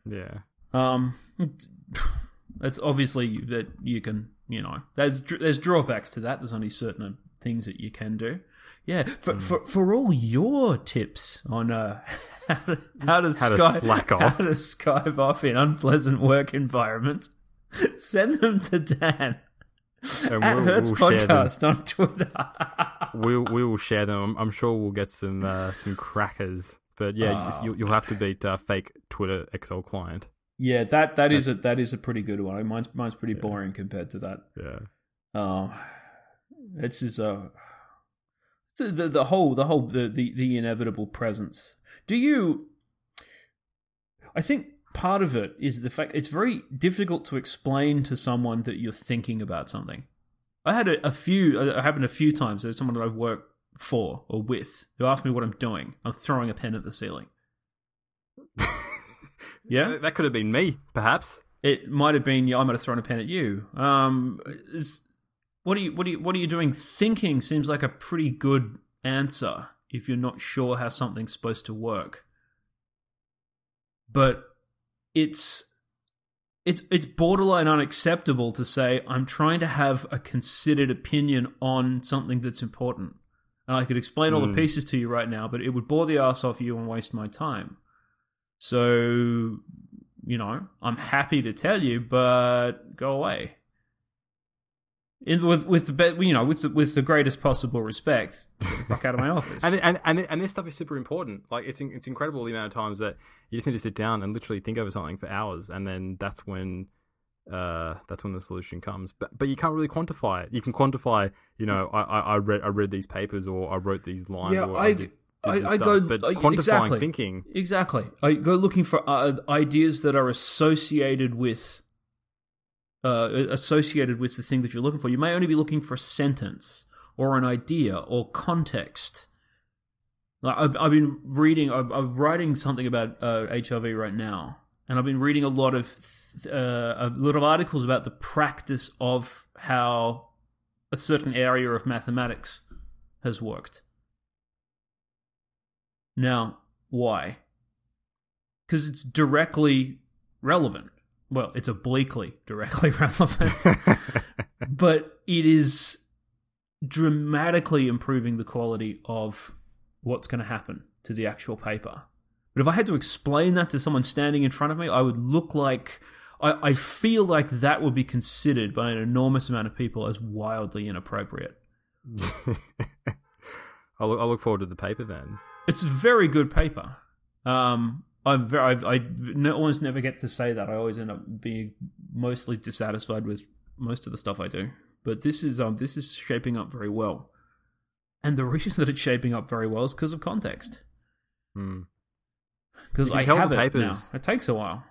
yeah. Um, it's obviously that you can, you know, there's there's drawbacks to that. There's only certain things that you can do. Yeah, for Hmm. for, for all your tips on uh, how to how to, How to sky, slack how to skive off in unpleasant work environments, send them to Dan And at we'll- Hertz we'll share them. Podcast on Twitter. we'll we will share them. I'm, I'm sure we'll get some uh, some crackers. But yeah, Ah. you, you'll have to beat uh, fake Twitter Excel client. Yeah, that that is a that is a pretty good one. Mine's mine's pretty boring compared to that. Yeah. Oh, it's just a the, the the whole the whole the, the the inevitable presence. Do you? I think part of it is the fact it's very difficult to explain to someone that you're thinking about something. I had a, a few. Uh, it happened a few times. There's someone that I've worked for or with who asked me what I'm doing. I'm throwing a pen at the ceiling. Yeah? That- that could have been me, perhaps. It might have been yeah, I might have thrown a pen at you. Um, is, what are you what are you what are you doing? Thinking seems like a pretty good answer if you're not sure how something's supposed to work. But it's it's it's borderline unacceptable to say I'm trying to have a considered opinion on something that's important. And I could explain all the Mm. pieces to you right now, but it would bore the ass off you and waste my time. So, you know, I'm happy to tell you, but go away. In, with with the be- you know with the, with the greatest possible respect, fuck out of my office. And, and and and this stuff is super important. Like it's in- it's incredible the amount of times that you just need to sit down and literally think over something for hours, and then that's when uh that's when the solution comes. But but you can't really quantify it. You can quantify, you know, I I, I read I read these papers or I wrote these lines. Yeah, or I- did, did I- I stuff. go- but I- quantifying exactly. thinking. Exactly. I go looking for uh, ideas that are associated with uh, associated with the thing that you're looking for. You may only be looking for a sentence or an idea or context. Like I've, I've been reading, I'm, I'm writing something about uh, HIV right now, and I've been reading a lot of uh, a lot of articles about the practice of how a certain area of mathematics has worked. Now, why? Because it's directly relevant. Well, it's obliquely directly relevant, but it is dramatically improving the quality of what's going to happen to the actual paper. But if I had to explain that to someone standing in front of me, I would look like. I, I feel like that would be considered by an enormous amount of people as wildly inappropriate. I look, I look forward to the paper then. It's a very good paper. Um, I'm very, I, I no, almost never get to say that. I always end up being mostly dissatisfied with most of the stuff I do. But this is um, this is shaping up very well, and the reason that it's shaping up very well is because of context. Hmm. Because You I tell the have it papers- now. It takes a while.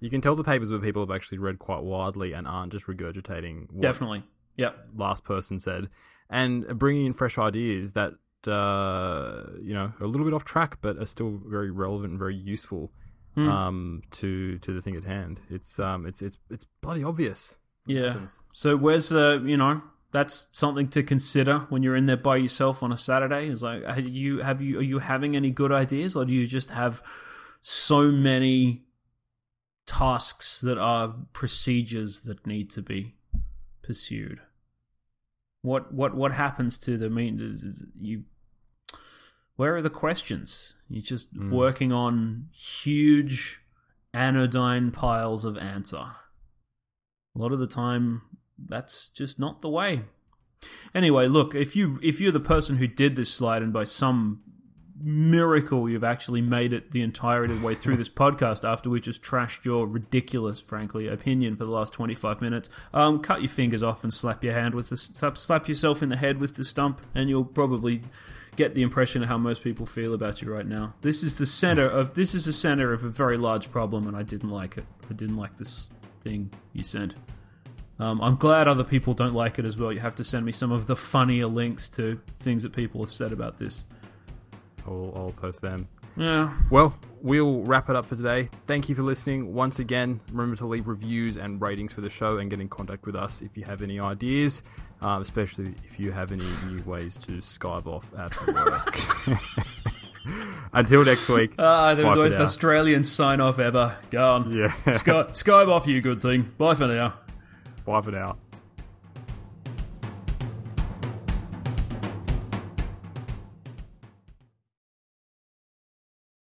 You can tell the papers where people have actually read quite widely and aren't just regurgitating what Definitely. Yep. last person said, and bringing in fresh ideas that uh, you know a little bit off track, but are still very relevant and very useful Hmm. um, to to the thing at hand. It's um, it's it's it's bloody obvious. Yeah. happens. So where's the you know that's something to consider when you're in there by yourself on a Saturday. Is like, have you have you are you having any good ideas, or do you just have so many tasks that are procedures that need to be pursued? What what what happens to the mean you? Where are the questions? You're just Mm. working on huge anodyne piles of answer. A lot of the time, that's just not the way. Anyway, look, if you if you're the person who did this slide and by some miracle you've actually made it the entirety of the way through this podcast after we just trashed your ridiculous, frankly, opinion for the last 25 minutes, um, cut your fingers off and slap your hand with the slap, slap yourself in the head with the stump, and you'll probably get the impression of how most people feel about you right now. This is the center of this is the center of a very large problem, and I didn't like it. I didn't like this thing you sent. Um, I'm glad other people don't like it as well. You have to send me some of the funnier links to things that people have said about this. I'll, I'll post them. Yeah. Well, we'll wrap it up for today. Thank you for listening. Once again, remember to leave reviews and ratings for the show and get in contact with us if you have any ideas, um, especially if you have any new ways to skive off at work. Until next week. Ah, the most. Australian sign off ever. Go on. Yeah. Sky, Skype off, you good thing. Bye for now. Bye for now.